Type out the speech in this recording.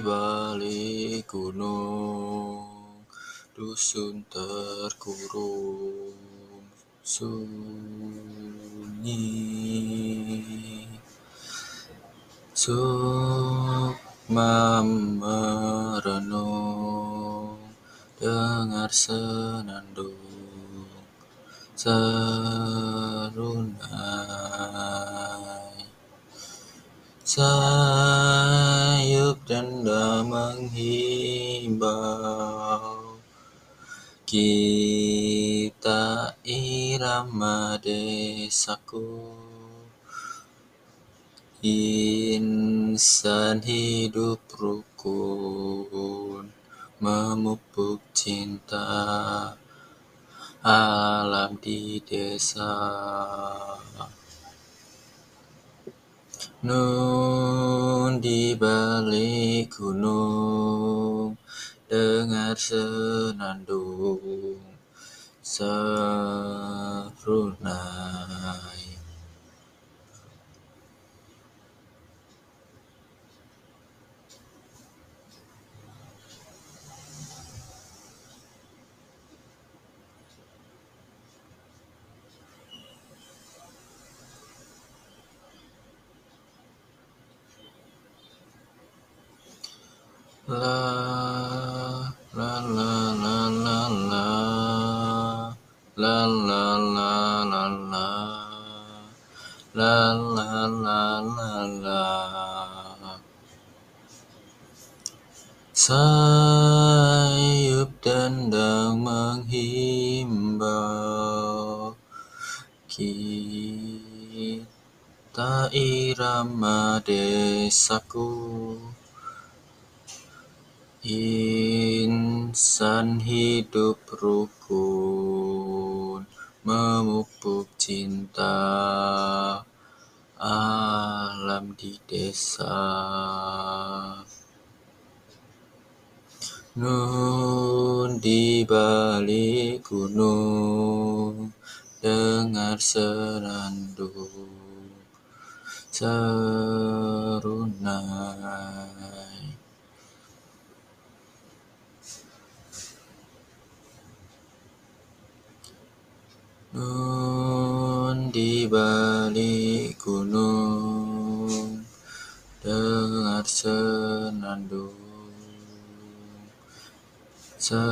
balik gunung, dusun terkurung sunyi. Sukma merenung, dengar senandung, serunai. Sayup denda menghimbau, kita irama desaku. Insan hidup rukun, memupuk cinta alam di desa. Nun di balik gunung, dengar senandung, serunai. La la la la la la la la la la la la la la la la Sayup dendang menghimbau. Kita irama desaku Insan hidup rukun, memupuk cinta alam di desa. Nun di balik gunung, dengar senandung, serunai. Nun di balik gunung, dengar senandung, serunai.